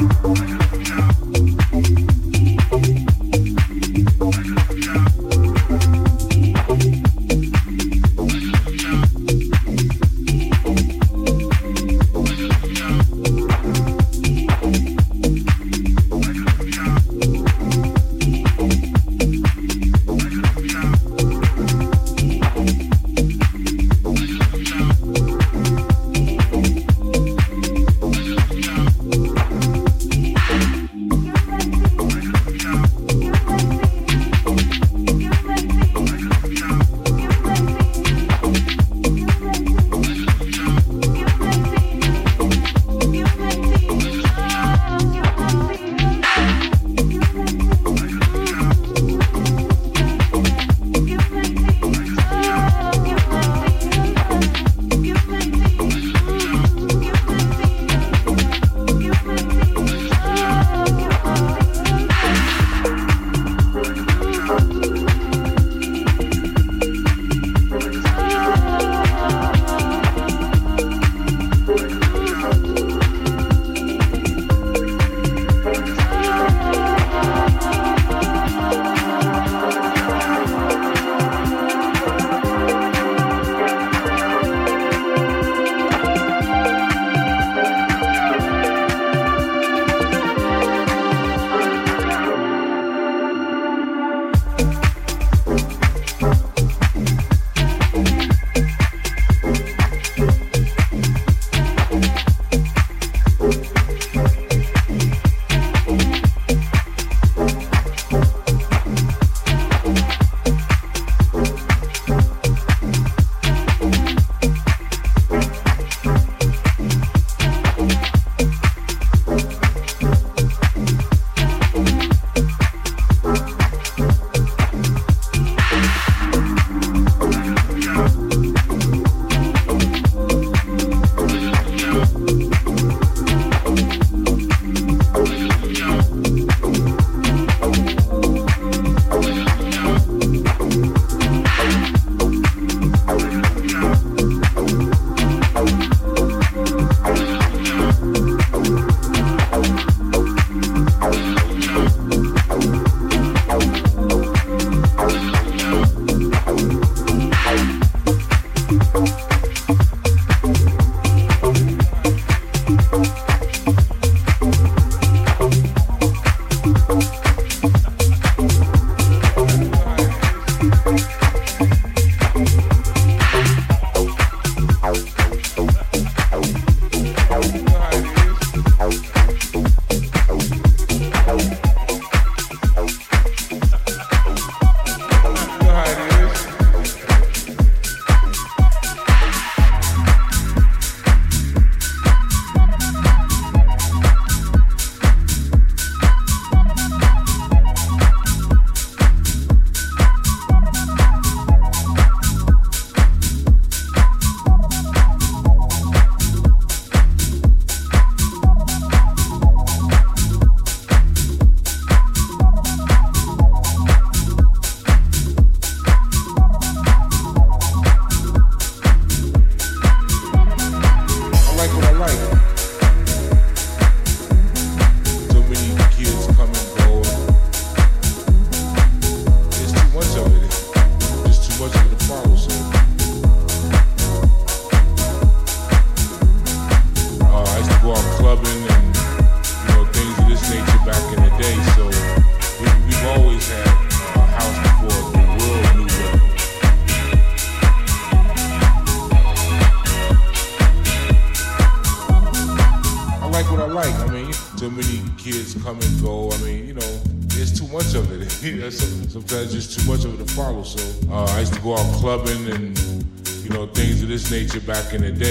you. Back in the day.